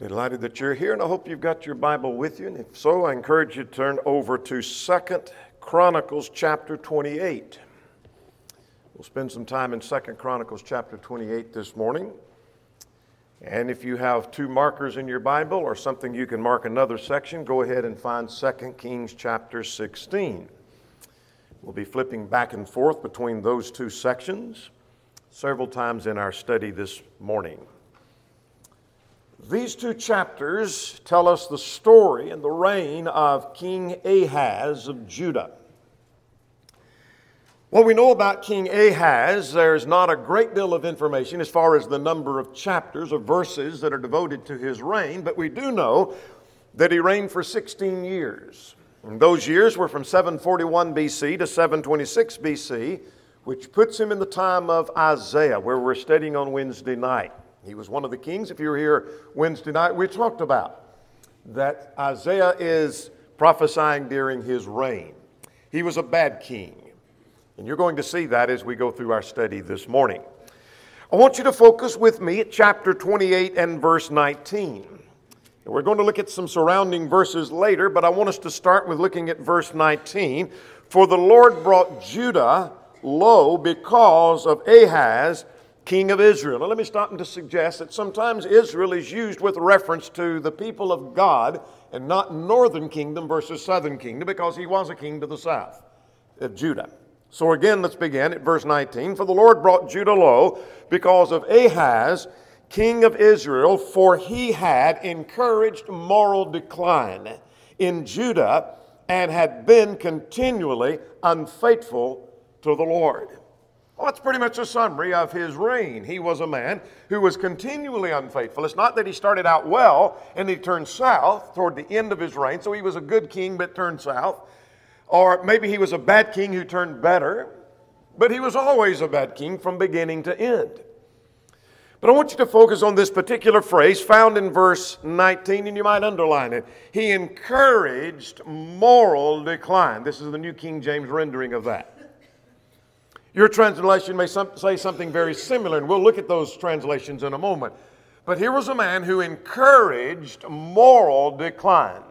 Delighted that you're here, and I hope you've got your Bible with you. And if so, I encourage you to turn over to Second Chronicles chapter 28. We'll spend some time in Second Chronicles chapter 28 this morning. And if you have two markers in your Bible or something you can mark another section, go ahead and find 2 Kings chapter 16. We'll be flipping back and forth between those two sections several times in our study this morning. These two chapters tell us the story and the reign of King Ahaz of Judah. What we know about King Ahaz, there's not a great deal of information as far as the number of chapters or verses that are devoted to his reign, but we do know that he reigned for 16 years. And those years were from 741 BC to 726 BC, which puts him in the time of Isaiah, where we're studying on Wednesday night. He was one of the kings. If you were here Wednesday night, we talked about that Isaiah is prophesying during his reign. He was a bad king. And you're going to see that as we go through our study this morning. I want you to focus with me at chapter 28 and verse 19. And we're going to look at some surrounding verses later, but I want us to start with looking at verse 19. For the Lord brought Judah low because of Ahaz, king of Israel. Now, let me stop and to suggest that sometimes Israel is used with reference to the people of God and not northern kingdom versus southern kingdom because he was a king to the south of Judah. So, again, let's begin at verse 19. For the Lord brought Judah low because of Ahaz, king of Israel, for he had encouraged moral decline in Judah and had been continually unfaithful to the Lord. Well, that's pretty much a summary of his reign. He was a man who was continually unfaithful. It's not that he started out well and he turned south toward the end of his reign, so he was a good king but turned south. Or maybe he was a bad king who turned better, but he was always a bad king from beginning to end. But I want you to focus on this particular phrase found in verse 19, and you might underline it. He encouraged moral decline. This is the New King James rendering of that. Your translation may some, say something very similar, and we'll look at those translations in a moment. But here was a man who encouraged moral decline.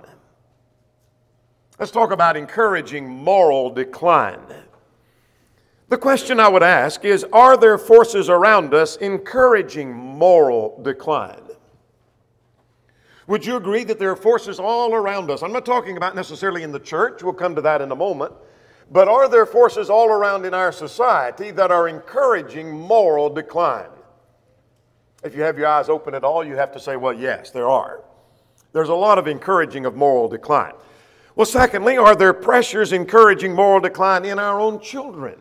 Let's talk about encouraging moral decline. The question I would ask is Are there forces around us encouraging moral decline? Would you agree that there are forces all around us? I'm not talking about necessarily in the church, we'll come to that in a moment. But are there forces all around in our society that are encouraging moral decline? If you have your eyes open at all, you have to say, well, yes, there are. There's a lot of encouraging of moral decline. Well, secondly, are there pressures encouraging moral decline in our own children?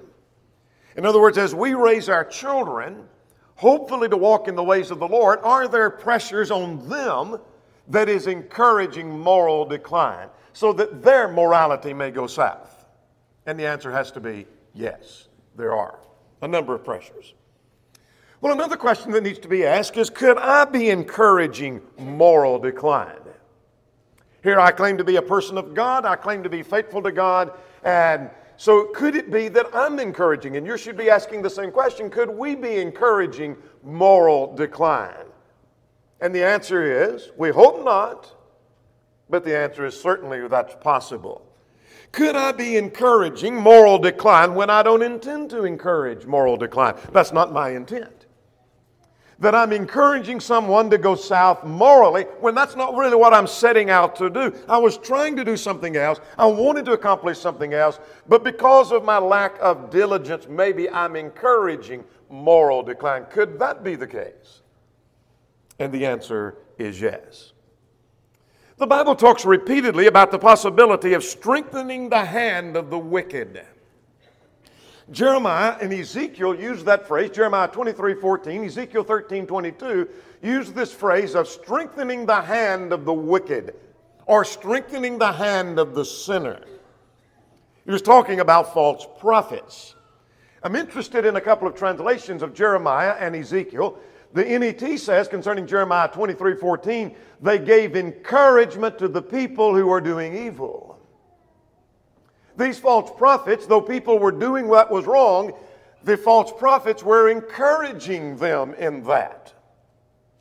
In other words, as we raise our children, hopefully to walk in the ways of the Lord, are there pressures on them that is encouraging moral decline so that their morality may go south? And the answer has to be yes, there are a number of pressures. Well, another question that needs to be asked is could I be encouraging moral decline? Here I claim to be a person of God, I claim to be faithful to God, and so could it be that I'm encouraging, and you should be asking the same question could we be encouraging moral decline? And the answer is we hope not, but the answer is certainly that's possible. Could I be encouraging moral decline when I don't intend to encourage moral decline? That's not my intent. That I'm encouraging someone to go south morally when that's not really what I'm setting out to do. I was trying to do something else. I wanted to accomplish something else, but because of my lack of diligence, maybe I'm encouraging moral decline. Could that be the case? And the answer is yes. The Bible talks repeatedly about the possibility of strengthening the hand of the wicked. Jeremiah and Ezekiel use that phrase, Jeremiah 23 14, Ezekiel 13 22, use this phrase of strengthening the hand of the wicked or strengthening the hand of the sinner. He was talking about false prophets. I'm interested in a couple of translations of Jeremiah and Ezekiel. The NET says concerning Jeremiah 23 14, they gave encouragement to the people who were doing evil. These false prophets, though people were doing what was wrong, the false prophets were encouraging them in that.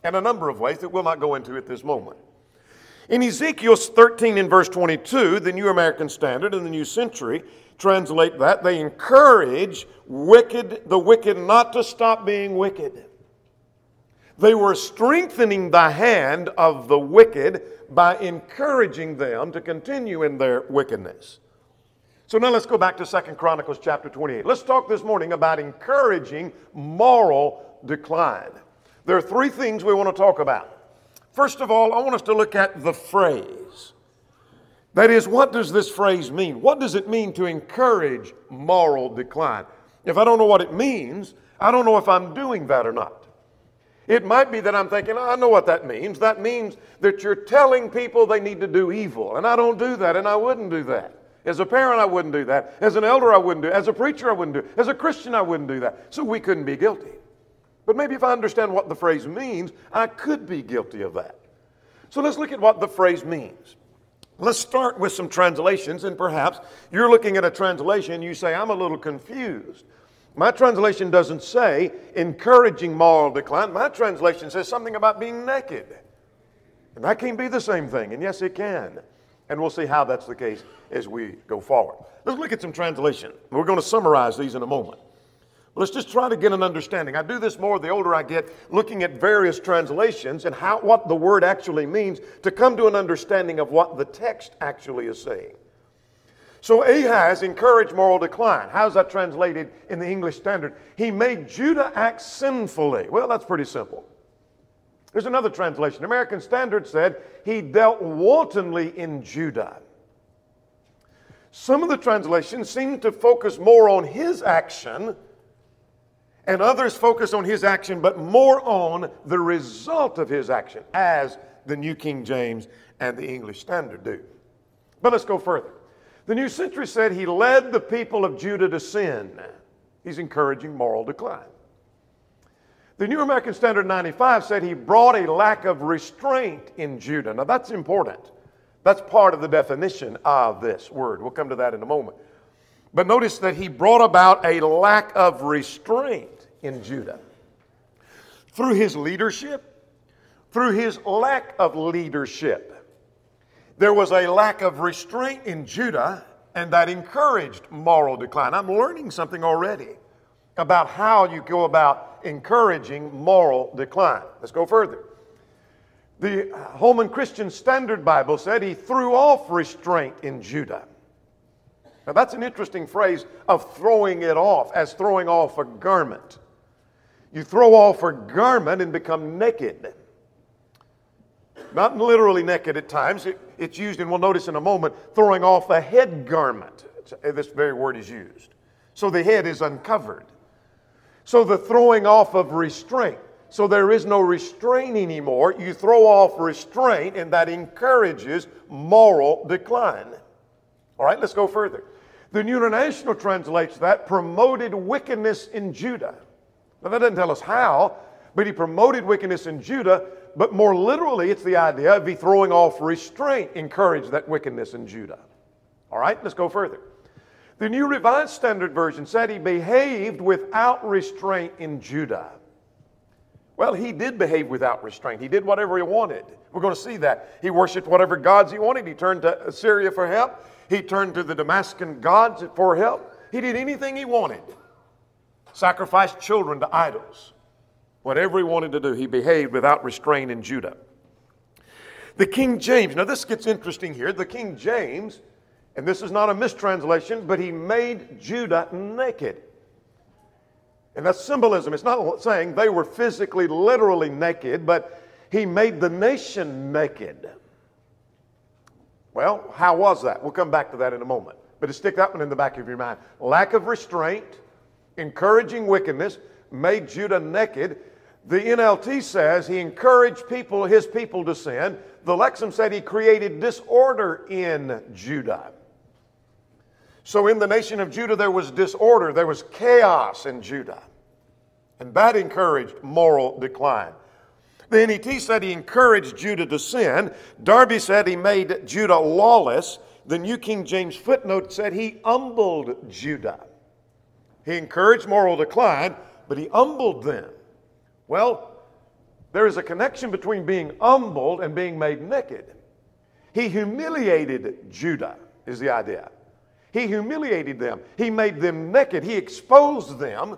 in a number of ways that we'll not go into at this moment. In Ezekiel 13 in verse 22, the New American Standard and the New Century translate that they encourage wicked the wicked not to stop being wicked. They were strengthening the hand of the wicked by encouraging them to continue in their wickedness. So now let's go back to Second Chronicles chapter 28. Let's talk this morning about encouraging moral decline. There are three things we want to talk about. First of all, I want us to look at the phrase. That is, what does this phrase mean? What does it mean to encourage moral decline? If I don't know what it means, I don't know if I'm doing that or not. It might be that I'm thinking, I know what that means. That means that you're telling people they need to do evil. And I don't do that, and I wouldn't do that. As a parent, I wouldn't do that. As an elder, I wouldn't do. As a preacher, I wouldn't do. As a Christian, I wouldn't do that. So we couldn't be guilty. But maybe if I understand what the phrase means, I could be guilty of that. So let's look at what the phrase means. Let's start with some translations, and perhaps you're looking at a translation you say, I'm a little confused. My translation doesn't say encouraging moral decline. My translation says something about being naked. And that can be the same thing. And yes, it can. And we'll see how that's the case as we go forward. Let's look at some translation. We're going to summarize these in a moment. Let's just try to get an understanding. I do this more the older I get, looking at various translations and how, what the word actually means to come to an understanding of what the text actually is saying. So Ahaz encouraged moral decline. How's that translated in the English Standard? He made Judah act sinfully. Well, that's pretty simple. There's another translation. American Standard said he dealt wantonly in Judah. Some of the translations seem to focus more on his action, and others focus on his action, but more on the result of his action, as the New King James and the English Standard do. But let's go further. The New Century said he led the people of Judah to sin. He's encouraging moral decline. The New American Standard 95 said he brought a lack of restraint in Judah. Now that's important. That's part of the definition of this word. We'll come to that in a moment. But notice that he brought about a lack of restraint in Judah. Through his leadership, through his lack of leadership. There was a lack of restraint in Judah, and that encouraged moral decline. I'm learning something already about how you go about encouraging moral decline. Let's go further. The Holman Christian Standard Bible said he threw off restraint in Judah. Now, that's an interesting phrase of throwing it off, as throwing off a garment. You throw off a garment and become naked. Not literally naked at times. It, it's used, and we'll notice in a moment, throwing off a head garment. Uh, this very word is used. So the head is uncovered. So the throwing off of restraint. So there is no restraint anymore. You throw off restraint, and that encourages moral decline. All right, let's go further. The New International translates that promoted wickedness in Judah. Now, that doesn't tell us how, but he promoted wickedness in Judah but more literally, it's the idea of he throwing off restraint encouraged that wickedness in Judah. All right, let's go further. The New Revised Standard Version said he behaved without restraint in Judah. Well, he did behave without restraint. He did whatever he wanted. We're going to see that. He worshiped whatever gods he wanted. He turned to Assyria for help. He turned to the Damascus gods for help. He did anything he wanted. Sacrificed children to idols. Whatever he wanted to do, he behaved without restraint in Judah. The King James, now this gets interesting here. The King James, and this is not a mistranslation, but he made Judah naked. And that's symbolism. It's not saying they were physically, literally naked, but he made the nation naked. Well, how was that? We'll come back to that in a moment. But to stick that one in the back of your mind. Lack of restraint, encouraging wickedness, made Judah naked. The NLT says he encouraged people, his people to sin. The Lexham said he created disorder in Judah. So in the nation of Judah, there was disorder, there was chaos in Judah. And that encouraged moral decline. The NET said he encouraged Judah to sin. Darby said he made Judah lawless. The New King James footnote said he humbled Judah. He encouraged moral decline, but he humbled them. Well, There is a connection between being humbled and being made naked. He humiliated Judah, is the idea. He humiliated them. He made them naked. He exposed them.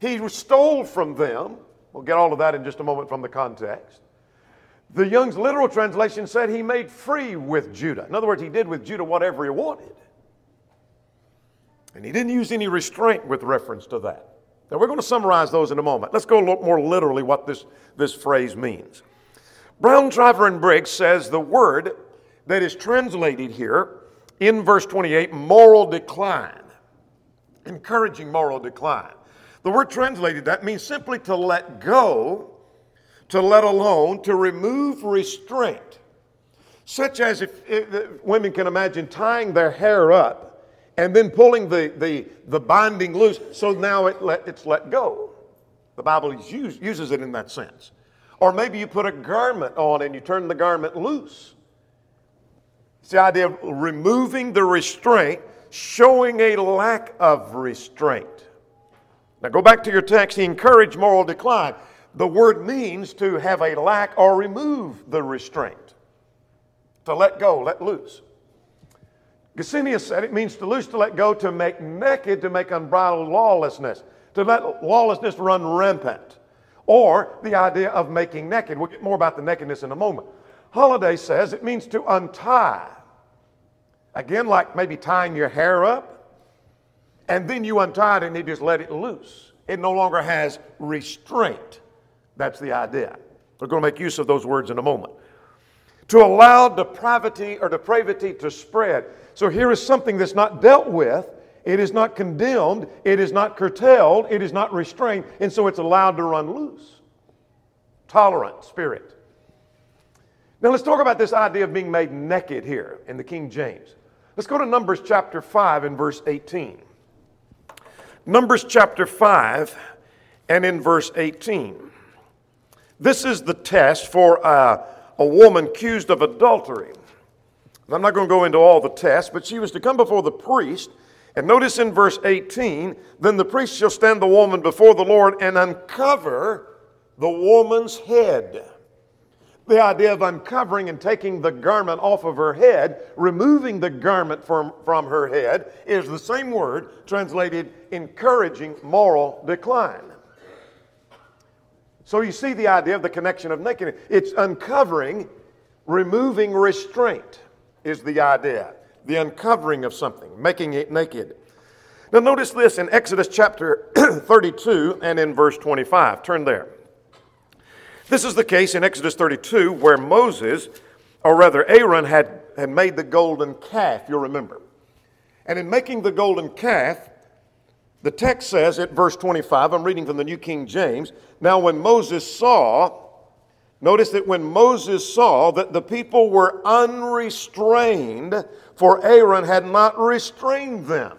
He stole from them. We'll get all of that in just a moment from the context. The Young's literal translation said he made free with Judah. In other words, he did with Judah whatever he wanted. And he didn't use any restraint with reference to that. Now, we're going to summarize those in a moment. Let's go look more literally what this, this phrase means. Brown, Driver, and Briggs says the word that is translated here in verse 28, moral decline, encouraging moral decline. The word translated that means simply to let go to let alone to remove restraint, such as if, if, women can imagine tying their hair up and then pulling the, the, the binding loose, so now it let, it's let go. The Bible use, uses it in that sense. Or maybe you put a garment on and you turn the garment loose. It's the idea of removing the restraint, showing a lack of restraint. Now go back to your text. He encouraged moral decline. The word means to have a lack or remove the restraint, to let go, let loose. Gesenius said it means to loose, to let go, to make naked, to make unbridled lawlessness, to let lawlessness run rampant, or the idea of making naked. We'll get more about the nakedness in a moment. Holladay says it means to untie. Again, like maybe tying your hair up, and then you untie it and you just let it loose. It no longer has restraint. That's the idea. We're going to make use of those words in a moment. To allow depravity or depravity to spread. So here is something that's not dealt with. It is not condemned. It is not curtailed. It is not restrained. And so it's allowed to run loose. Tolerant spirit. Now let's talk about this idea of being made naked here in the King James. Let's go to Numbers chapter 5 and verse 18. Numbers chapter 5 and in verse 18. This is the test for a, a woman accused of adultery. I'm not going to go into all the tests, but she was to come before the priest. And notice in verse 18 then the priest shall stand the woman before the Lord and uncover the woman's head. The idea of uncovering and taking the garment off of her head, removing the garment from, from her head, is the same word translated encouraging moral decline. So you see the idea of the connection of nakedness. It's uncovering, removing restraint is the idea. The uncovering of something, making it naked. Now notice this in Exodus chapter 32 and in verse 25. Turn there. This is the case in Exodus 32 where Moses, or rather Aaron, had, had made the golden calf, you'll remember. And in making the golden calf, the text says at verse 25, I'm reading from the New King James. Now, when Moses saw, notice that when Moses saw that the people were unrestrained, for Aaron had not restrained them.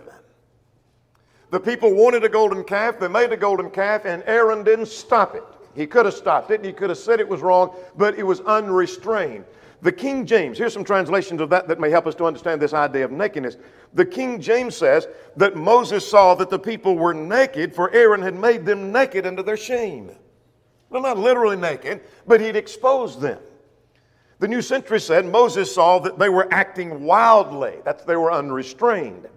The people wanted a golden calf, they made a golden calf, and Aaron didn't stop it. He could have stopped it, and he could have said it was wrong, but it was unrestrained. The King James, here's some translations of that that may help us to understand this idea of nakedness. The King James says that Moses saw that the people were naked, for Aaron had made them naked unto their shame. Well, not literally naked, but he'd exposed them. The New Century said Moses saw that they were acting wildly, that they were unrestrained.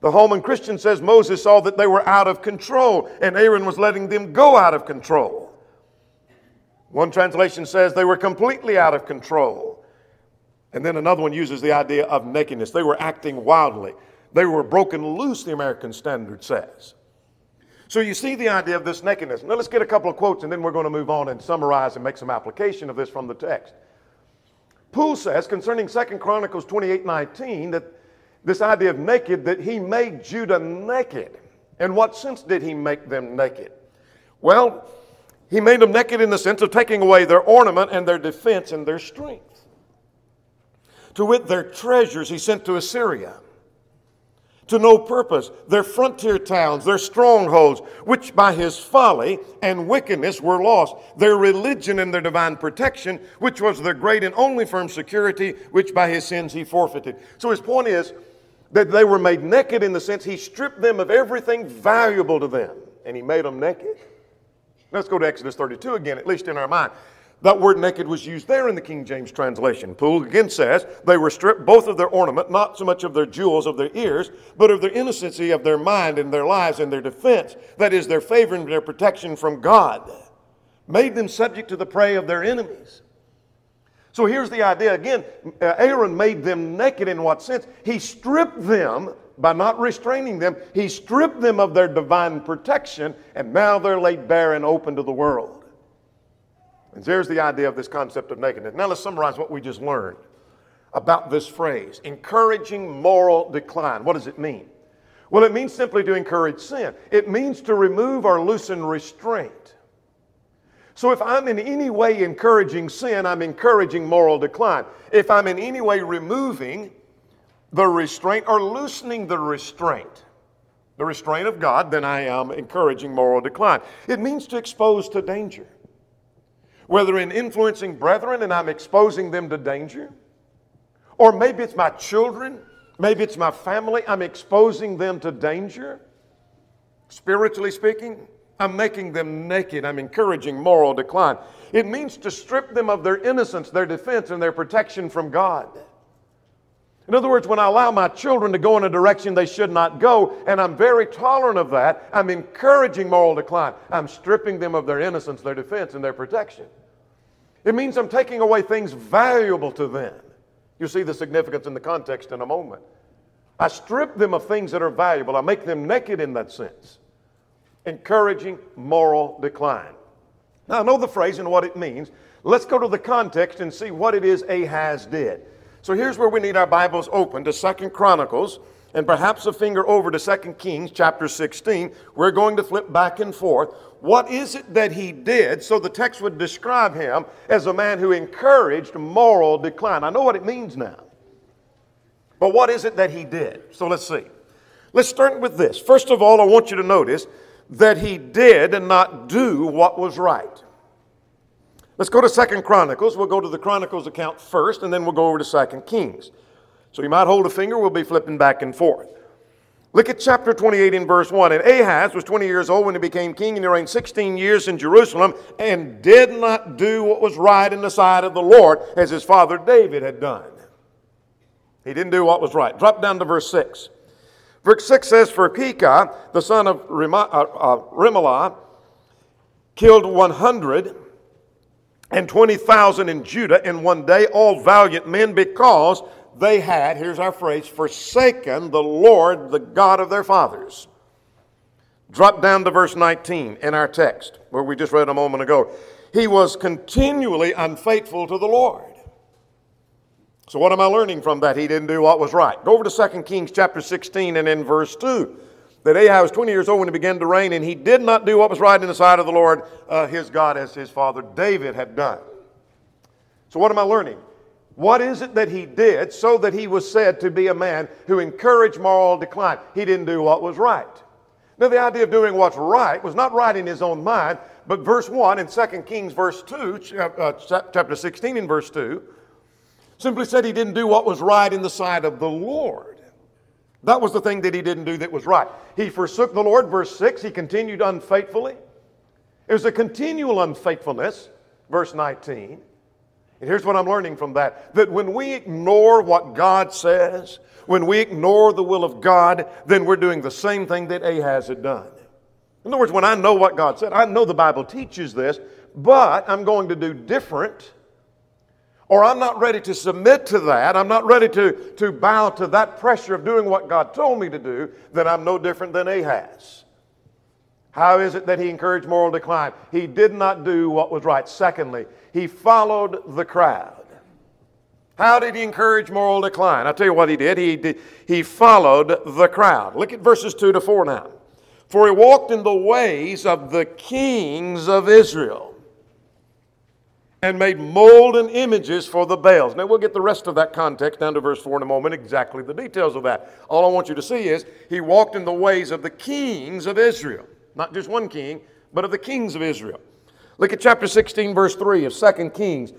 The Holman Christian says Moses saw that they were out of control, and Aaron was letting them go out of control. One translation says they were completely out of control. And then another one uses the idea of nakedness. They were acting wildly. They were broken loose, the American Standard says. So you see the idea of this nakedness. Now let's get a couple of quotes and then we're going to move on and summarize and make some application of this from the text. Poole says concerning 2 Chronicles 28 19 that this idea of naked, that he made Judah naked. In what sense did he make them naked? Well, he made them naked in the sense of taking away their ornament and their defense and their strength. To wit, their treasures he sent to Assyria. To no purpose, their frontier towns, their strongholds, which by his folly and wickedness were lost, their religion and their divine protection, which was their great and only firm security, which by his sins he forfeited. So his point is that they were made naked in the sense he stripped them of everything valuable to them, and he made them naked. Let's go to Exodus 32 again, at least in our mind. That word naked was used there in the King James translation. Poole again says, They were stripped both of their ornament, not so much of their jewels of their ears, but of their innocency of their mind and their lives and their defense. That is, their favor and their protection from God. Made them subject to the prey of their enemies. So here's the idea again uh, Aaron made them naked in what sense? He stripped them by not restraining them, he stripped them of their divine protection, and now they're laid bare and open to the world. And there's the idea of this concept of nakedness. Now let's summarize what we just learned about this phrase encouraging moral decline. What does it mean? Well, it means simply to encourage sin, it means to remove or loosen restraint. So if I'm in any way encouraging sin, I'm encouraging moral decline. If I'm in any way removing the restraint or loosening the restraint, the restraint of God, then I am encouraging moral decline. It means to expose to danger whether in influencing brethren and I'm exposing them to danger, or maybe it's my children, maybe it's my family, I'm exposing them to danger. Spiritually speaking, I'm making them naked. I'm encouraging moral decline. It means to strip them of their innocence, their defense, and their protection from God. In other words, when I allow my children to go in a direction they should not go, and I'm very tolerant of that, I'm encouraging moral decline. I'm stripping them of their innocence, their defense, and their protection. It means I'm taking away things valuable to them. You'll see the significance in the context in a moment. I strip them of things that are valuable. I make them naked in that sense, encouraging moral decline. Now, I know the phrase and what it means. Let's go to the context and see what it is Ahaz did. So here's where we need our Bibles open to Second Chronicles and perhaps a finger over to Second Kings chapter 16. We're going to flip back and forth. What is it that he did? So the text would describe him as a man who encouraged moral decline. I know what it means now. But what is it that he did? So let's see. Let's start with this. First of all, I want you to notice that he did and not do what was right. Let's go to Second Chronicles. We'll go to the Chronicles account first, and then we'll go over to Second Kings. So you might hold a finger, we'll be flipping back and forth. Look at chapter 28 in verse 1. And Ahaz was 20 years old when he became king, and he reigned 16 years in Jerusalem, and did not do what was right in the sight of the Lord, as his father David had done. He didn't do what was right. Drop down to verse 6. Verse 6 says, For Pekah, the son of Remaliah, uh, uh, killed 100 and 20,000 in Judah in one day, all valiant men, because they had, here's our phrase, forsaken the Lord, the God of their fathers. Drop down to verse 19 in our text, where we just read a moment ago. He was continually unfaithful to the Lord. So, what am I learning from that? He didn't do what was right. Go over to 2 Kings chapter 16 and in verse 2. That Ahaz was 20 years old when he began to reign, and he did not do what was right in the sight of the Lord uh, his God as his father David had done. So, what am I learning? What is it that he did so that he was said to be a man who encouraged moral decline? He didn't do what was right. Now, the idea of doing what's right was not right in his own mind, but verse 1 in 2 Kings, verse 2, uh, chapter 16, in verse 2, simply said he didn't do what was right in the sight of the Lord. That was the thing that he didn't do that was right. He forsook the Lord, verse 6. He continued unfaithfully. It was a continual unfaithfulness, verse 19. And here's what I'm learning from that that when we ignore what God says, when we ignore the will of God, then we're doing the same thing that Ahaz had done. In other words, when I know what God said, I know the Bible teaches this, but I'm going to do different, or I'm not ready to submit to that, I'm not ready to, to bow to that pressure of doing what God told me to do, then I'm no different than Ahaz. How is it that he encouraged moral decline? He did not do what was right. Secondly, he followed the crowd. How did he encourage moral decline? I'll tell you what he did. He, did, he followed the crowd. Look at verses 2 to 4 now. For he walked in the ways of the kings of Israel and made molten images for the Baals. Now, we'll get the rest of that context down to verse 4 in a moment, exactly the details of that. All I want you to see is he walked in the ways of the kings of Israel. Not just one king, but of the kings of Israel. Look at chapter 16, verse 3 of 2 Kings.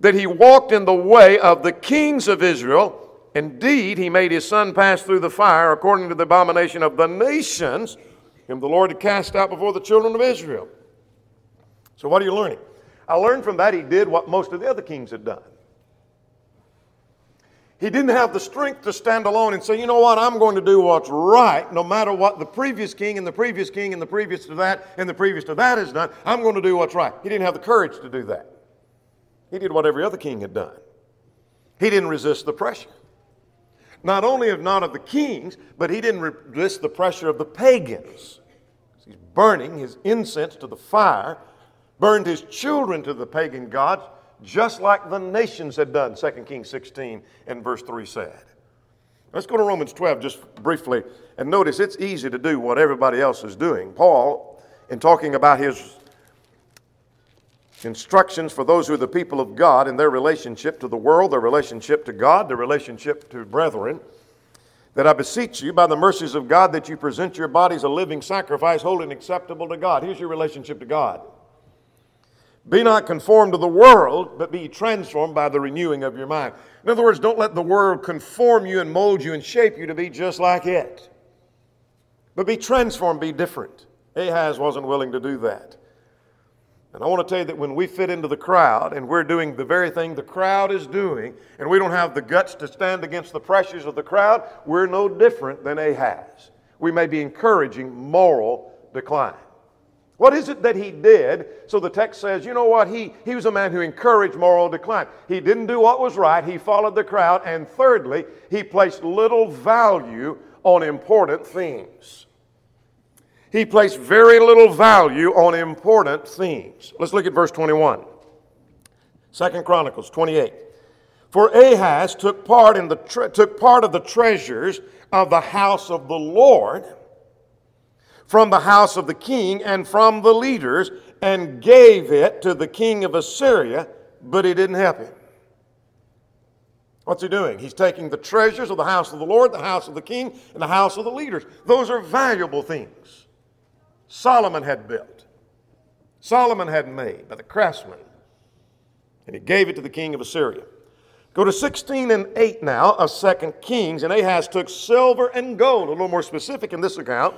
That he walked in the way of the kings of Israel. Indeed, he made his son pass through the fire according to the abomination of the nations, whom the Lord had cast out before the children of Israel. So, what are you learning? I learned from that he did what most of the other kings had done. He didn't have the strength to stand alone and say, you know what, I'm going to do what's right no matter what the previous king and the previous king and the previous to that and the previous to that has done. I'm going to do what's right. He didn't have the courage to do that. He did what every other king had done. He didn't resist the pressure. Not only of not of the kings, but he didn't resist the pressure of the pagans. He's burning his incense to the fire, burned his children to the pagan gods just like the nations had done, 2 Kings 16 and verse 3 said. Let's go to Romans 12 just briefly and notice it's easy to do what everybody else is doing. Paul, in talking about his instructions for those who are the people of God in their relationship to the world, their relationship to God, their relationship to brethren, that I beseech you by the mercies of God that you present your bodies a living sacrifice, holy and acceptable to God. Here's your relationship to God. Be not conformed to the world, but be transformed by the renewing of your mind. In other words, don't let the world conform you and mold you and shape you to be just like it. But be transformed, be different. Ahaz wasn't willing to do that. And I want to tell you that when we fit into the crowd and we're doing the very thing the crowd is doing, and we don't have the guts to stand against the pressures of the crowd, we're no different than Ahaz. We may be encouraging moral decline. What is it that he did? So the text says, you know what? He, he was a man who encouraged moral decline. He didn't do what was right, he followed the crowd. And thirdly, he placed little value on important things. He placed very little value on important things. Let's look at verse 21. Second Chronicles 28. For Ahaz took part, in the tre- took part of the treasures of the house of the Lord from the house of the king and from the leaders and gave it to the king of Assyria, but he didn't help him. What's he doing? He's taking the treasures of the house of the Lord, the house of the king, and the house of the leaders. Those are valuable things. Solomon had built, Solomon had made by the craftsmen, and he gave it to the king of Assyria. Go to 16 and 8 now of 2 Kings, and Ahaz took silver and gold, a little more specific in this account,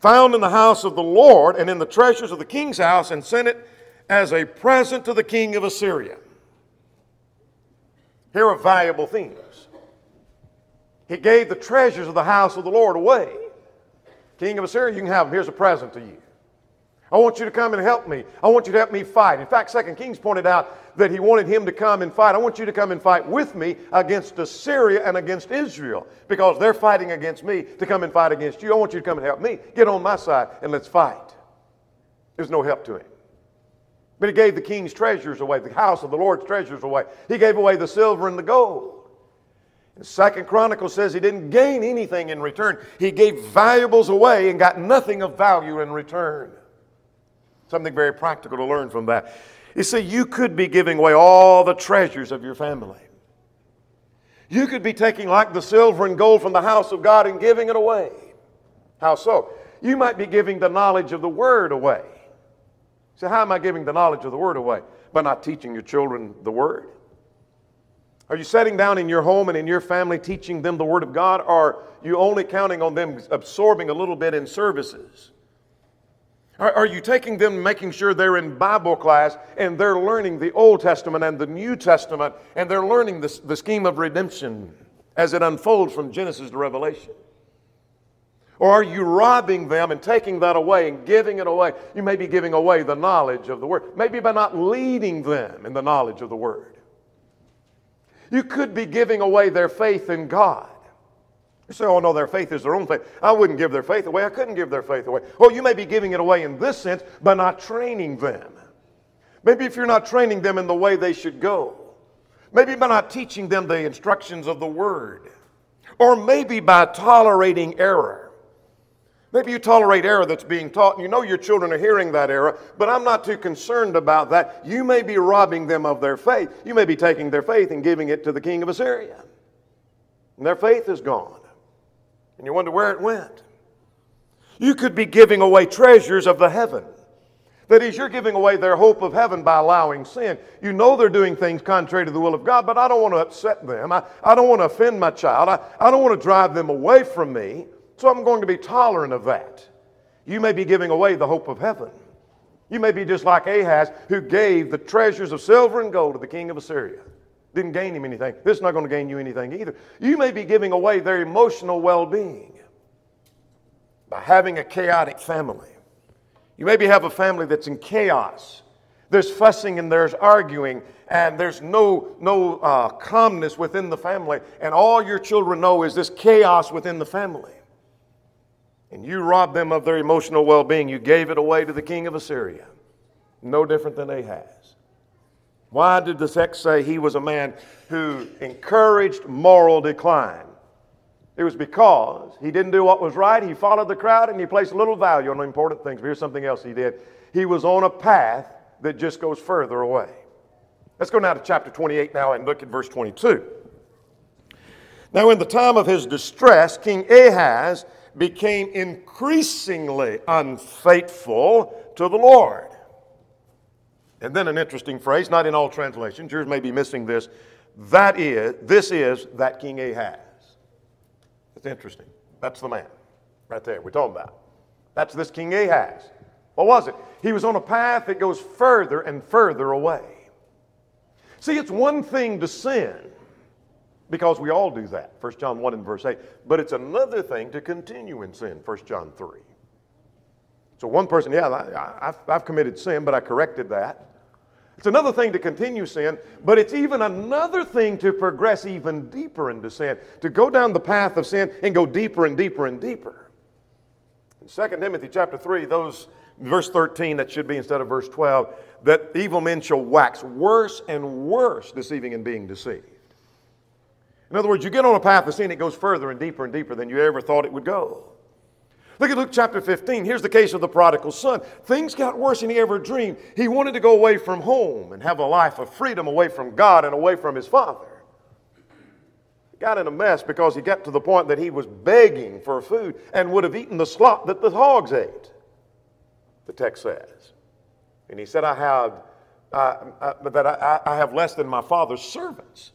found in the house of the Lord and in the treasures of the king's house, and sent it as a present to the king of Assyria. Here are valuable things. He gave the treasures of the house of the Lord away. King of Assyria, you can have them. Here's a present to you. I want you to come and help me. I want you to help me fight. In fact, Second Kings pointed out that he wanted him to come and fight. I want you to come and fight with me against Assyria and against Israel because they're fighting against me to come and fight against you. I want you to come and help me. Get on my side and let's fight. There's no help to him. But he gave the king's treasures away, the house of the Lord's treasures away. He gave away the silver and the gold. And Second Chronicles says he didn't gain anything in return. He gave valuables away and got nothing of value in return. Something very practical to learn from that. You see, you could be giving away all the treasures of your family. You could be taking like the silver and gold from the house of God and giving it away. How so? You might be giving the knowledge of the Word away. So, how am I giving the knowledge of the Word away? By not teaching your children the Word. Are you sitting down in your home and in your family teaching them the Word of God? Or are you only counting on them absorbing a little bit in services? Are, are you taking them, making sure they're in Bible class and they're learning the Old Testament and the New Testament and they're learning the, the scheme of redemption as it unfolds from Genesis to Revelation? Or are you robbing them and taking that away and giving it away? You may be giving away the knowledge of the Word, maybe by not leading them in the knowledge of the Word. You could be giving away their faith in God. You say, oh no, their faith is their own faith. I wouldn't give their faith away. I couldn't give their faith away. Well, you may be giving it away in this sense by not training them. Maybe if you're not training them in the way they should go. Maybe by not teaching them the instructions of the Word. Or maybe by tolerating error. Maybe you tolerate error that's being taught and you know your children are hearing that error, but I'm not too concerned about that. You may be robbing them of their faith. You may be taking their faith and giving it to the king of Assyria. And their faith is gone and you wonder where it went. You could be giving away treasures of the heaven. That is, you're giving away their hope of heaven by allowing sin. You know they're doing things contrary to the will of God, but I don't want to upset them. I, I don't want to offend my child. I, I don't want to drive them away from me, so I'm going to be tolerant of that. You may be giving away the hope of heaven. You may be just like Ahaz, who gave the treasures of silver and gold to the king of Assyria. Didn't gain him anything. This is not going to gain you anything either. You may be giving away their emotional well being by having a chaotic family. You maybe have a family that's in chaos. There's fussing and there's arguing, and there's no, no uh, calmness within the family, and all your children know is this chaos within the family. And you robbed them of their emotional well being. You gave it away to the king of Assyria. No different than Ahaz. Why did the text say he was a man who encouraged moral decline? It was because he didn't do what was right. He followed the crowd and he placed little value on important things. But here's something else he did. He was on a path that just goes further away. Let's go now to chapter 28 now and look at verse 22. Now, in the time of his distress, King Ahaz became increasingly unfaithful to the Lord. And then an interesting phrase, not in all translations, yours may be missing this. That is, this is that King Ahaz. It's interesting. That's the man right there we're talking about. That's this King Ahaz. What was it? He was on a path that goes further and further away. See, it's one thing to sin because we all do that, 1 John 1 and verse 8. But it's another thing to continue in sin, 1 John 3. So one person, yeah, I, have committed sin, but I corrected that. It's another thing to continue sin, but it's even another thing to progress even deeper into sin, to go down the path of sin and go deeper and deeper and deeper. In 2 Timothy chapter 3, those verse 13, that should be instead of verse 12, that evil men shall wax worse and worse, deceiving and being deceived. In other words, you get on a path of sin, it goes further and deeper and deeper than you ever thought it would go. Look at Luke chapter 15. Here's the case of the prodigal son. Things got worse than he ever dreamed. He wanted to go away from home and have a life of freedom away from God and away from his father. He got in a mess because he got to the point that he was begging for food and would have eaten the slop that the hogs ate, the text says. And he said, I have, uh, that I, I have less than my father's servants.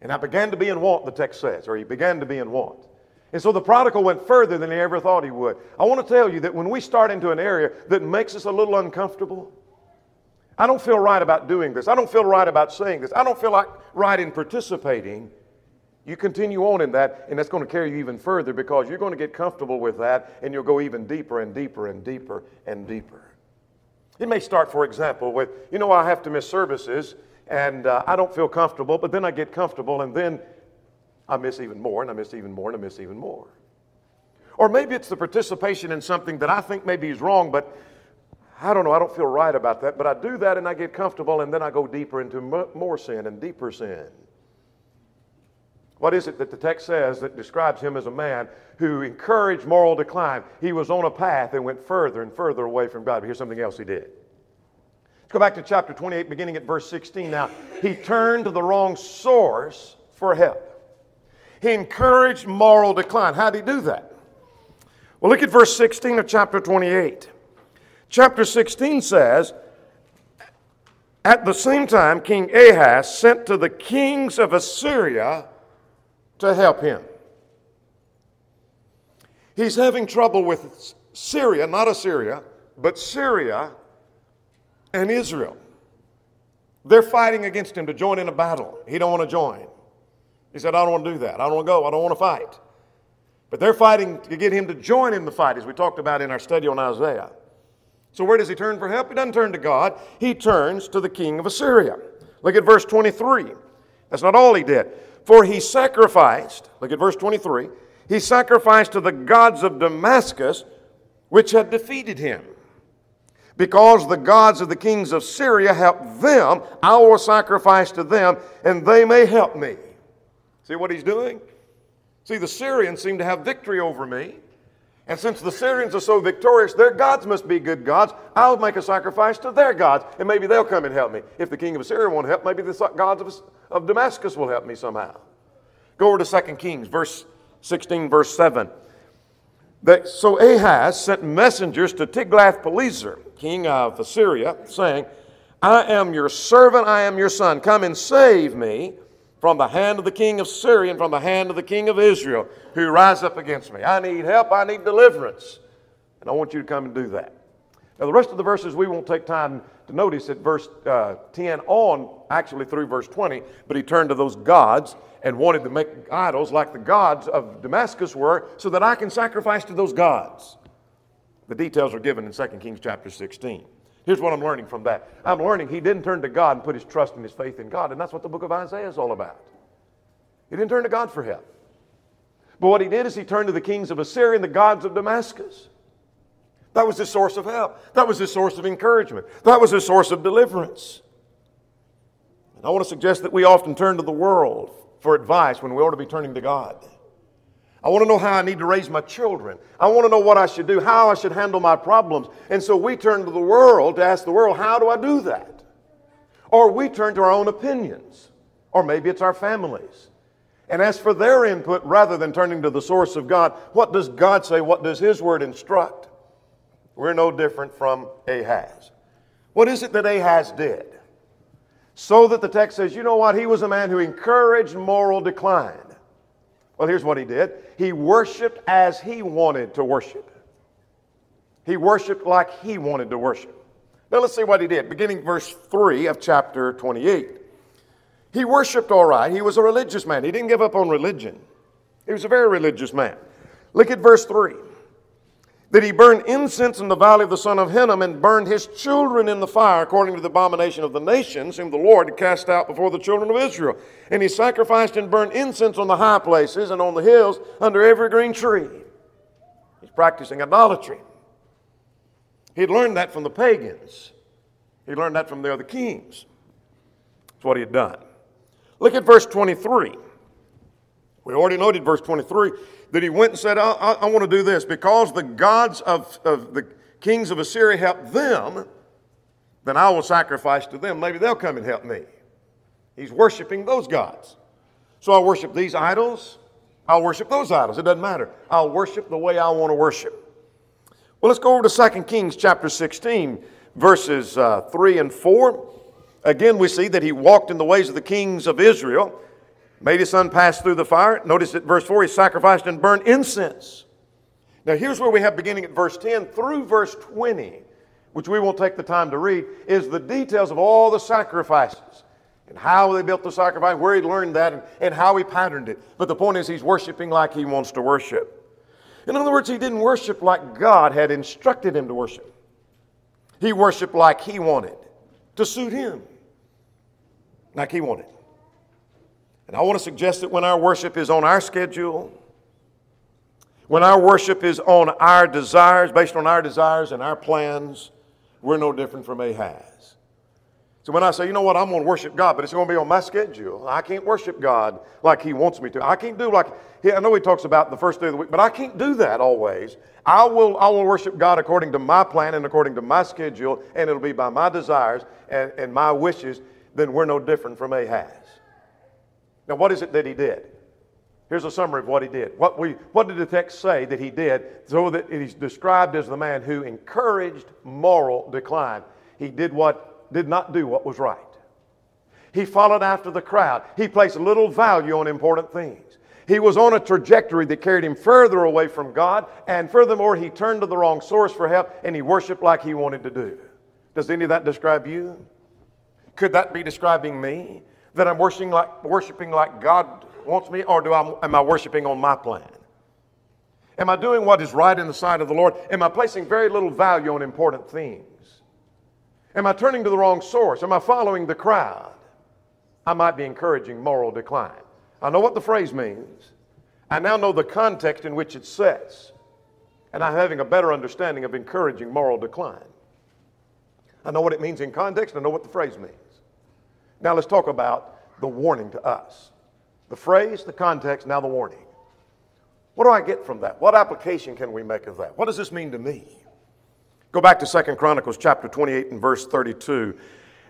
And I began to be in want, the text says, or he began to be in want. And so the prodigal went further than he ever thought he would. I want to tell you that when we start into an area that makes us a little uncomfortable, I don't feel right about doing this. I don't feel right about saying this. I don't feel like right in participating. You continue on in that, and that's going to carry you even further because you're going to get comfortable with that, and you'll go even deeper and deeper and deeper and deeper. It may start, for example, with, you know, I have to miss services, and uh, I don't feel comfortable, but then I get comfortable, and then I miss even more, and I miss even more, and I miss even more. Or maybe it's the participation in something that I think maybe is wrong, but I don't know, I don't feel right about that, but I do that and I get comfortable, and then I go deeper into more sin and deeper sin. What is it that the text says that describes him as a man who encouraged moral decline? He was on a path and went further and further away from God. But here's something else he did. Let's go back to chapter 28, beginning at verse 16 now. He turned to the wrong source for help. He encouraged moral decline. How did he do that? Well, look at verse 16 of chapter 28. Chapter 16 says, At the same time, King Ahaz sent to the kings of Assyria to help him. He's having trouble with Syria, not Assyria, but Syria and Israel. They're fighting against him to join in a battle. He don't want to join. He said, I don't want to do that. I don't want to go. I don't want to fight. But they're fighting to get him to join in the fight, as we talked about in our study on Isaiah. So where does he turn for help? He doesn't turn to God. He turns to the king of Assyria. Look at verse 23. That's not all he did. For he sacrificed, look at verse 23, he sacrificed to the gods of Damascus, which had defeated him. Because the gods of the kings of Syria helped them, I will sacrifice to them, and they may help me. See what he's doing? See, the Syrians seem to have victory over me. And since the Syrians are so victorious, their gods must be good gods. I'll make a sacrifice to their gods, and maybe they'll come and help me. If the king of Assyria won't help, maybe the gods of, of Damascus will help me somehow. Go over to 2 Kings, verse 16, verse 7. That, so Ahaz sent messengers to Tiglath-Pileser, king of Assyria, saying, I am your servant, I am your son. Come and save me from the hand of the king of Syria and from the hand of the king of Israel who rise up against me. I need help, I need deliverance. And I want you to come and do that. Now, the rest of the verses we won't take time to notice at verse uh, 10 on, actually through verse 20, but he turned to those gods and wanted to make idols like the gods of Damascus were so that I can sacrifice to those gods. The details are given in 2 Kings chapter 16. Here's what I'm learning from that. I'm learning he didn't turn to God and put his trust and his faith in God, and that's what the book of Isaiah is all about. He didn't turn to God for help. But what he did is he turned to the kings of Assyria and the gods of Damascus. That was his source of help. That was his source of encouragement. That was his source of deliverance. And I want to suggest that we often turn to the world for advice when we ought to be turning to God. I want to know how I need to raise my children. I want to know what I should do, how I should handle my problems. And so we turn to the world to ask the world, how do I do that? Or we turn to our own opinions. Or maybe it's our families. And ask for their input rather than turning to the source of God. What does God say? What does His Word instruct? We're no different from Ahaz. What is it that Ahaz did? So that the text says, you know what? He was a man who encouraged moral decline. Well, here's what he did he worshiped as he wanted to worship. He worshiped like he wanted to worship. Now let's see what he did. Beginning verse 3 of chapter 28. He worshiped all right. He was a religious man. He didn't give up on religion. He was a very religious man. Look at verse 3 that he burned incense in the valley of the son of Hinnom and burned his children in the fire, according to the abomination of the nations, whom the Lord had cast out before the children of Israel. And he sacrificed and burned incense on the high places and on the hills under every green tree. He's practicing idolatry. He'd learned that from the pagans, he learned that from the other kings. That's what he had done. Look at verse 23. We already noted verse 23 that he went and said, I, I, I want to do this because the gods of, of the kings of Assyria helped them, then I will sacrifice to them. Maybe they'll come and help me. He's worshiping those gods. So I'll worship these idols. I'll worship those idols. It doesn't matter. I'll worship the way I want to worship. Well, let's go over to 2 Kings chapter 16, verses uh, 3 and 4. Again, we see that he walked in the ways of the kings of Israel made his son pass through the fire. Notice at verse 4, he sacrificed and burned incense. Now, here's where we have beginning at verse 10 through verse 20, which we won't take the time to read, is the details of all the sacrifices and how they built the sacrifice, where he learned that, and, and how he patterned it. But the point is, he's worshiping like he wants to worship. In other words, he didn't worship like God had instructed him to worship, he worshiped like he wanted, to suit him, like he wanted. And I want to suggest that when our worship is on our schedule, when our worship is on our desires, based on our desires and our plans, we're no different from Ahaz. So when I say, you know what, I'm going to worship God, but it's going to be on my schedule. I can't worship God like He wants me to. I can't do like, I know He talks about the first day of the week, but I can't do that always. I will, I will worship God according to my plan and according to my schedule, and it'll be by my desires and, and my wishes. Then we're no different from Ahaz. Now, what is it that he did? Here's a summary of what he did. What, we, what did the text say that he did? So that he's described as the man who encouraged moral decline. He did what did not do what was right. He followed after the crowd. He placed little value on important things. He was on a trajectory that carried him further away from God, and furthermore, he turned to the wrong source for help and he worshiped like he wanted to do. Does any of that describe you? Could that be describing me? That I'm worshiping like, worshiping like God wants me, or do I, am I worshiping on my plan? Am I doing what is right in the sight of the Lord? Am I placing very little value on important things? Am I turning to the wrong source? Am I following the crowd? I might be encouraging moral decline. I know what the phrase means. I now know the context in which it sets. And I'm having a better understanding of encouraging moral decline. I know what it means in context. I know what the phrase means. Now let's talk about the warning to us. The phrase, the context, now the warning. What do I get from that? What application can we make of that? What does this mean to me? Go back to Second Chronicles chapter 28 and verse 32.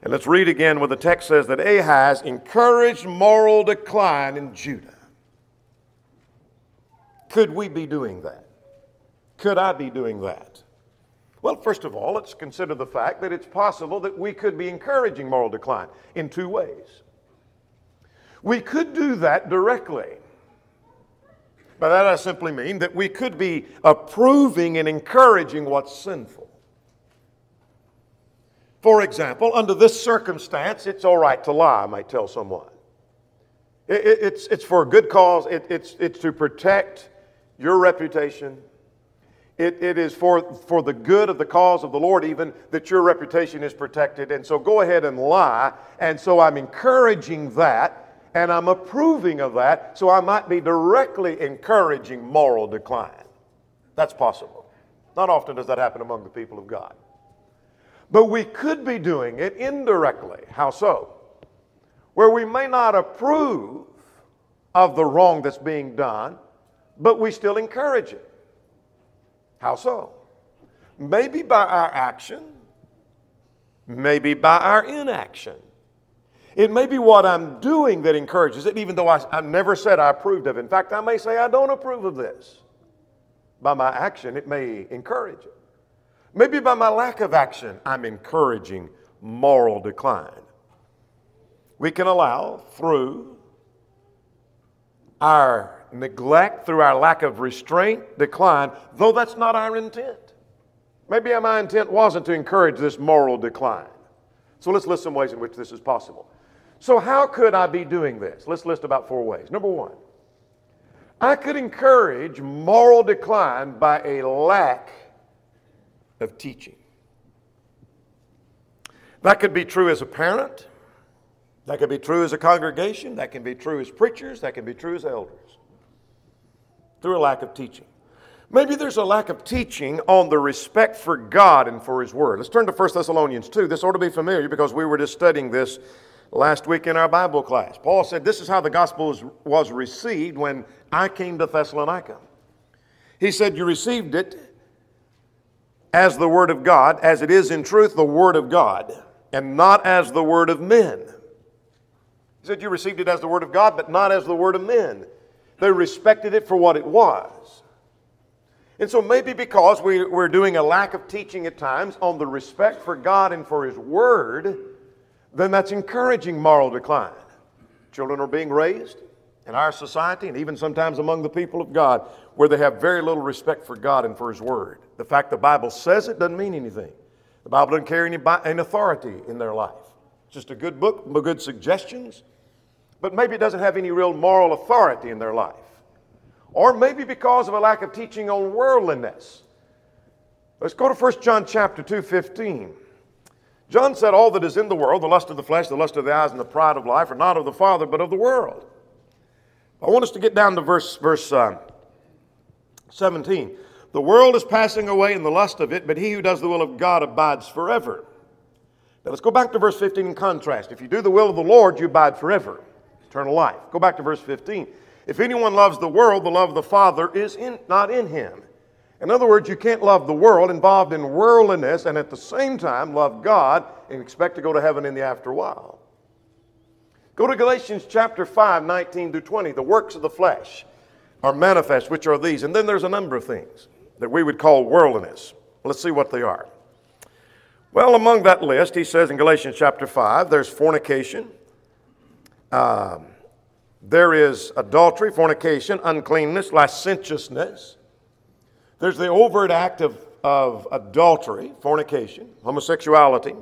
And let's read again where the text says that Ahaz encouraged moral decline in Judah. Could we be doing that? Could I be doing that? Well, first of all, let's consider the fact that it's possible that we could be encouraging moral decline in two ways. We could do that directly. By that I simply mean that we could be approving and encouraging what's sinful. For example, under this circumstance, it's all right to lie, I might tell someone. It, it, it's, it's for a good cause, it, it's, it's to protect your reputation. It, it is for, for the good of the cause of the Lord, even that your reputation is protected. And so go ahead and lie. And so I'm encouraging that, and I'm approving of that, so I might be directly encouraging moral decline. That's possible. Not often does that happen among the people of God. But we could be doing it indirectly. How so? Where we may not approve of the wrong that's being done, but we still encourage it. How so? Maybe by our action, maybe by our inaction. It may be what I'm doing that encourages it, even though I, I never said I approved of it. In fact, I may say I don't approve of this. By my action, it may encourage it. Maybe by my lack of action, I'm encouraging moral decline. We can allow through our neglect, through our lack of restraint, decline, though that's not our intent. Maybe my intent wasn't to encourage this moral decline. So let's list some ways in which this is possible. So, how could I be doing this? Let's list about four ways. Number one, I could encourage moral decline by a lack of teaching. That could be true as a parent, that could be true as a congregation, that can be true as preachers, that can be true as elders. Through a lack of teaching. Maybe there's a lack of teaching on the respect for God and for His Word. Let's turn to 1 Thessalonians 2. This ought to be familiar because we were just studying this last week in our Bible class. Paul said, This is how the gospel was, received when I came to Thessalonica. He said, You received it as the Word of God, as it is in truth the Word of God, and not as the Word of men. He said, You received it as the Word of God, but not as the Word of men. They respected it for what it was. And so maybe because we, we're doing a lack of teaching at times on the respect for God and for His Word, then that's encouraging moral decline. Children are being raised in our society and even sometimes among the people of God where they have very little respect for God and for His Word. The fact the Bible says it doesn't mean anything. The Bible doesn't carry any, any authority in their life. Just a good book, good suggestions, but maybe it doesn't have any real moral authority in their life. Or maybe because of a lack of teaching on worldliness. Let's go to 1 John chapter 2, 15. John said, All that is in the world, the lust of the flesh, the lust of the eyes, and the pride of life, are not of the Father, but of the world. I want us to get down to verse, verse uh, 17. The world is passing away in the lust of it, but he who does the will of God abides forever. Now let's go back to verse 15 in contrast. If you do the will of the Lord, you abide forever, eternal life. Go back to verse 15. If anyone loves the world, the love of the Father is in, not in him. In other words, you can't love the world involved in worldliness and at the same time love God and expect to go to heaven in the after while. Go to Galatians chapter 5, 19 to 20. The works of the flesh are manifest, which are these. And then there's a number of things that we would call worldliness. Let's see what they are. Well, among that list, he says in Galatians chapter 5, there's fornication. Um, there is adultery, fornication, uncleanness, licentiousness. There's the overt act of, of adultery, fornication, homosexuality.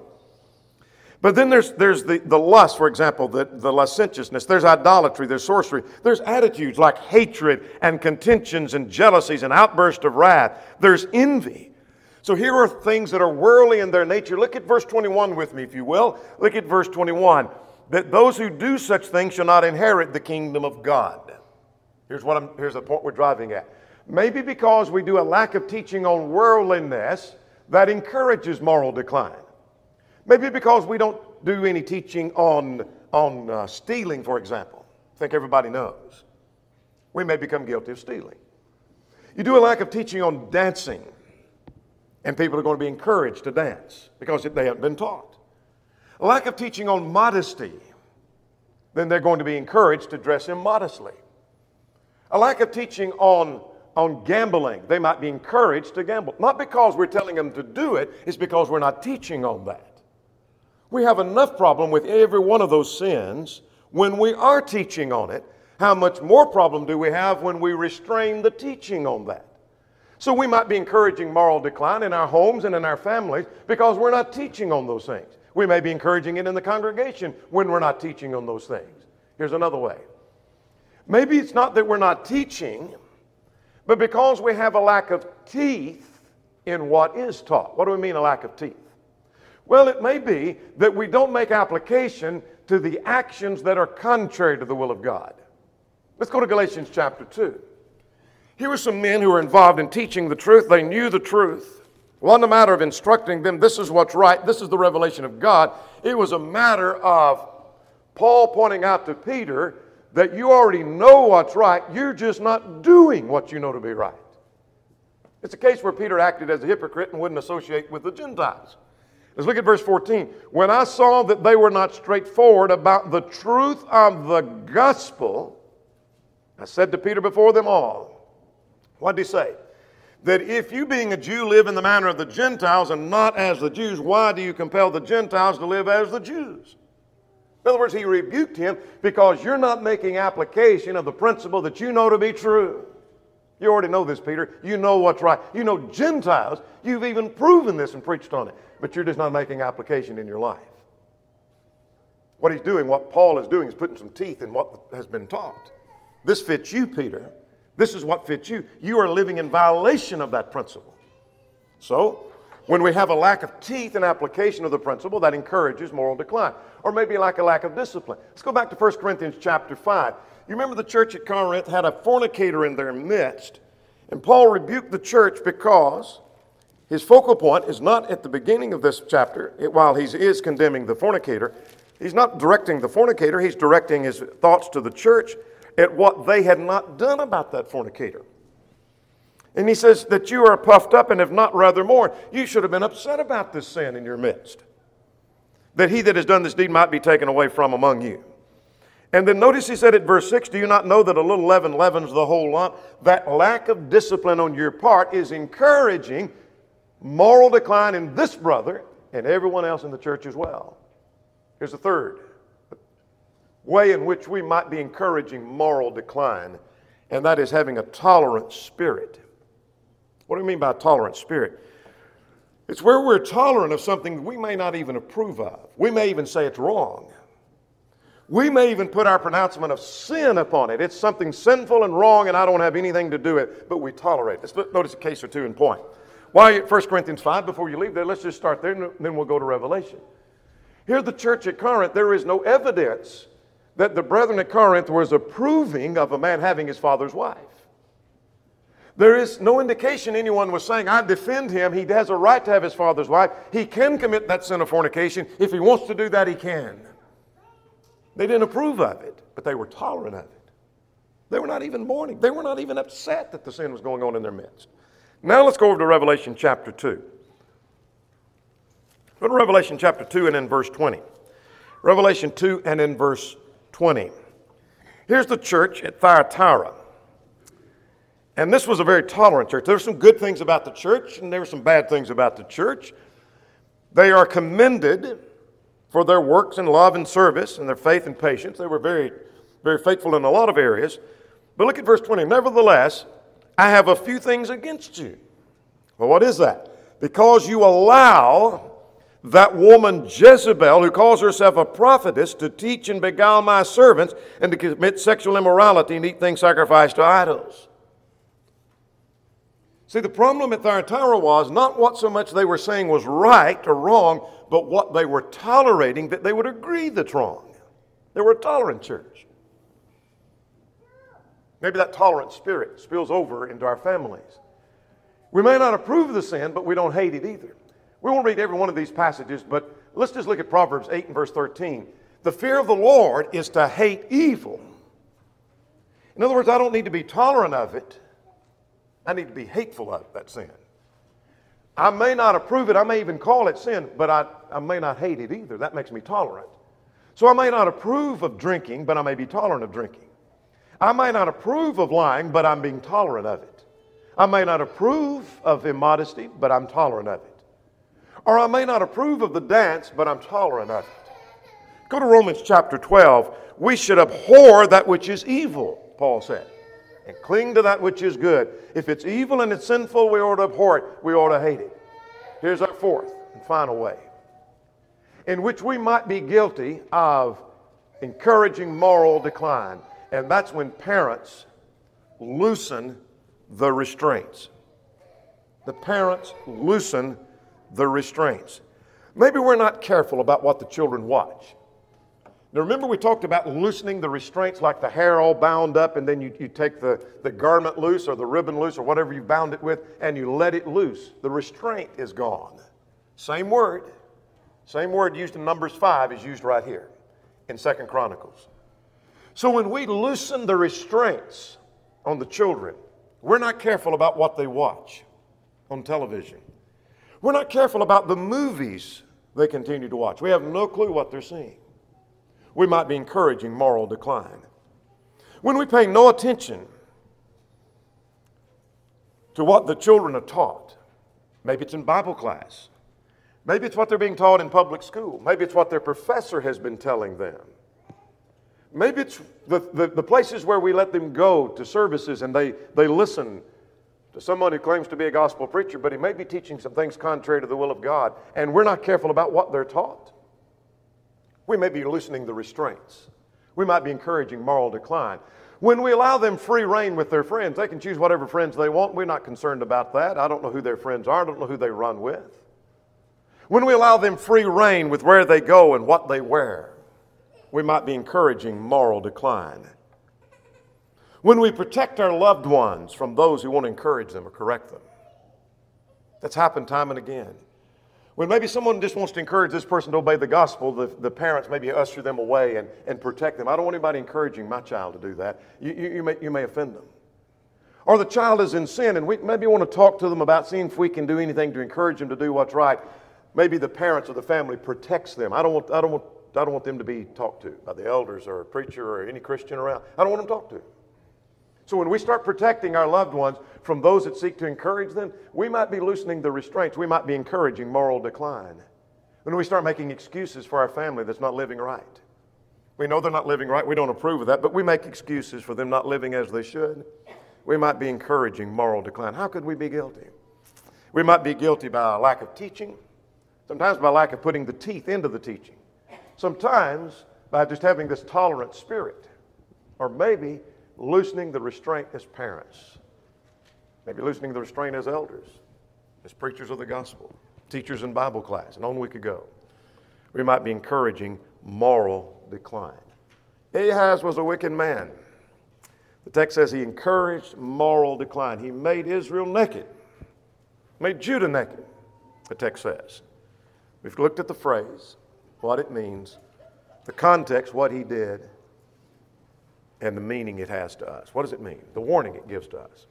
But then there's, there's the, the lust, for example, the, the licentiousness. There's idolatry, there's sorcery. There's attitudes like hatred and contentions and jealousies and outbursts of wrath. There's envy. So here are things that are worldly in their nature. Look at verse 21 with me, if you will. Look at verse 21 that those who do such things shall not inherit the kingdom of God. Here's, what I'm, here's the point we're driving at. Maybe because we do a lack of teaching on worldliness that encourages moral decline. Maybe because we don't do any teaching on, on uh, stealing, for example. I think everybody knows. We may become guilty of stealing. You do a lack of teaching on dancing, and people are going to be encouraged to dance because they haven't been taught lack of teaching on modesty, then they're going to be encouraged to dress immodestly. A lack of teaching on, on gambling, they might be encouraged to gamble. Not because we're telling them to do it, it's because we're not teaching on that. We have enough problem with every one of those sins when we are teaching on it. How much more problem do we have when we restrain the teaching on that? So we might be encouraging moral decline in our homes and in our families because we're not teaching on those things. We may be encouraging it in the congregation when we're not teaching on those things. Here's another way. Maybe it's not that we're not teaching, but because we have a lack of teeth in what is taught. What do we mean, a lack of teeth? Well, it may be that we don't make application to the actions that are contrary to the will of God. Let's go to Galatians chapter 2. Here were some men who were involved in teaching the truth. They knew the truth. Wasn't a matter of instructing them, this is what's right, this is the revelation of God. It was a matter of Paul pointing out to Peter that you already know what's right, you're just not doing what you know to be right. It's a case where Peter acted as a hypocrite and wouldn't associate with the Gentiles. Let's look at verse 14. When I saw that they were not straightforward about the truth of the gospel, I said to Peter before them all, what did he say? That if you, being a Jew, live in the manner of the Gentiles and not as the Jews, why do you compel the Gentiles to live as the Jews? In other words, he rebuked him because you're not making application of the principle that you know to be true. You already know this, Peter. You know what's right. You know Gentiles. You've even proven this and preached on it, but you're just not making application in your life. What he's doing, what Paul is doing, is putting some teeth in what has been taught. This fits you, Peter. This is what fits you. You are living in violation of that principle. So, when we have a lack of teeth in application of the principle, that encourages moral decline. Or maybe like a lack of discipline. Let's go back to 1 Corinthians chapter 5. You remember the church at Corinth had a fornicator in their midst. And Paul rebuked the church because his focal point is not at the beginning of this chapter, while he is condemning the fornicator. He's not directing the fornicator, he's directing his thoughts to the church at what they had not done about that fornicator. And he says that you are puffed up and have not rather mourned. You should have been upset about this sin in your midst. That he that has done this deed might be taken away from among you. And then notice he said at verse 6 Do you not know that a little leaven leavens the whole lump? That lack of discipline on your part is encouraging moral decline in this brother and everyone else in the church as well. Here's the third way in which we might be encouraging moral decline, and that is having a tolerant spirit. What do you mean by tolerant spirit? It's where we're tolerant of something we may not even approve of. We may even say it's wrong. We may even put our pronouncement of sin upon it. It's something sinful and wrong, and I don't have anything to do with it, but we tolerate it. Let's notice a case or two in point. Why 1 Corinthians 5, before you leave there, let's just start there, and then we'll go to Revelation. Here, the church at Corinth, there is no evidence that the brethren at Corinth was approving of a man having his father's wife. There is no indication anyone was saying, I defend him. He has a right to have his father's wife. He can commit that sin of fornication. If he wants to do that, he can. They didn't approve of it, but they were tolerant of it. They were not even mourning. They were not even upset that the sin was going on in their midst. Now let's go over to Revelation chapter 2. Go to Revelation chapter 2 and in verse 20. Revelation 2 and in verse 20. Here's the church at Thyatira. And this was a very tolerant church. There were some good things about the church, and there were some bad things about the church. They are commended for their works and love and service and their faith and patience. They were very, very faithful in a lot of areas. But look at verse 20. Nevertheless, I have a few things against you. Well, what is that? Because you allow that woman Jezebel, who calls herself a prophetess, to teach and beguile my servants and to commit sexual immorality and eat things sacrificed to idols. See, the problem at Thyatira was not what so much they were saying was right or wrong, but what they were tolerating that they would agree that's wrong. They were a tolerant church. Maybe that tolerant spirit spills over into our families. We may not approve the sin, but we don't hate it either. We won't read every one of these passages, but let's just look at Proverbs 8 and verse 13. The fear of the Lord is to hate evil. In other words, I don't need to be tolerant of it, I need to be hateful of that sin. I may not approve it, I may even call it sin, but I, I may not hate it either. That makes me tolerant. So I may not approve of drinking, but I may be tolerant of drinking. I may not approve of lying, but I'm being tolerant of it. I may not approve of immodesty, but I'm tolerant of it. Or I may not approve of the dance, but I'm tolerant of it. Go to Romans chapter 12. We should abhor that which is evil, Paul said. and cling to that which is good. If it's evil and it's sinful, we ought to abhor it. We ought to hate it. Here's our fourth and final way in which we might be guilty of encouraging moral decline. And that's when parents loosen the restraints. The parents loosen the restraints. Maybe we're not careful about what the children watch. Now, remember, we talked about loosening the restraints, like the hair all bound up, and then you, you take the, the garment loose or the ribbon loose or whatever you bound it with, and you let it loose. The restraint is gone. Same word. Same word used in Numbers 5 is used right here in Second Chronicles. So when we loosen the restraints on the children, we're not careful about what they watch on television. We're not careful about the movies they continue to watch. We have no clue what they're seeing. We might be encouraging moral decline. When we pay no attention to what the children are taught, maybe it's in Bible class, maybe it's what they're being taught in public school, maybe it's what their professor has been telling them. Maybe it's the, the, the, places where we let them go to services and they, they listen to someone who claims to be a gospel preacher, but he may be teaching some things contrary to the will of God, and we're not careful about what they're taught. We may be loosening the restraints. We might be encouraging moral decline. When we allow them free rein with their friends, they can choose whatever friends they want. We're not concerned about that. I don't know who their friends are, I don't know who they run with. When we allow them free rein with where they go and what they wear, we might be encouraging moral decline. When we protect our loved ones from those who want to encourage them or correct them, that's happened time and again. When maybe someone just wants to encourage this person to obey the gospel, the, the parents maybe usher them away and, and protect them. I don't want anybody encouraging my child to do that. You, you, you, may, you may offend them. Or the child is in sin, and we maybe want to talk to them about seeing if we can do anything to encourage them to do what's right. Maybe the parents or the family protects them. I don't want, I don't want I don't want them to be talked to by the elders or a preacher or any Christian around. I don't want them talked to. So when we start protecting our loved ones from those that seek to encourage them, we might be loosening the restraints. We might be encouraging moral decline. When we start making excuses for our family that's not living right. We know they're not living right. We don't approve of that, but we make excuses for them not living as they should. We might be encouraging moral decline. How could we be guilty? We might be guilty by a lack of teaching, sometimes by lack of putting the teeth into the teaching. Sometimes by just having this tolerant spirit, or maybe loosening the restraint as parents, maybe loosening the restraint as elders, as preachers of the gospel, teachers in Bible class, and on we could go. We might be encouraging moral decline. Ahaz was a wicked man. The text says he encouraged moral decline. He made Israel naked, made Judah naked, the text says. We've looked at the phrase what it means, the context, what he did, and the meaning it has to us. What does it mean? The warning it gives to us.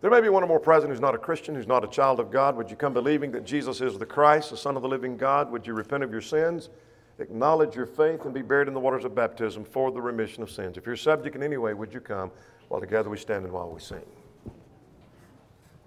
There may be one or more present who's not a Christian, who's not a child of God. Would you come believing that Jesus is the Christ, the Son of the living God? Would you repent of your sins, acknowledge your faith, and be buried in the waters of baptism for the remission of sins? If you're subject in any way, would you come while together we stand and while we sing?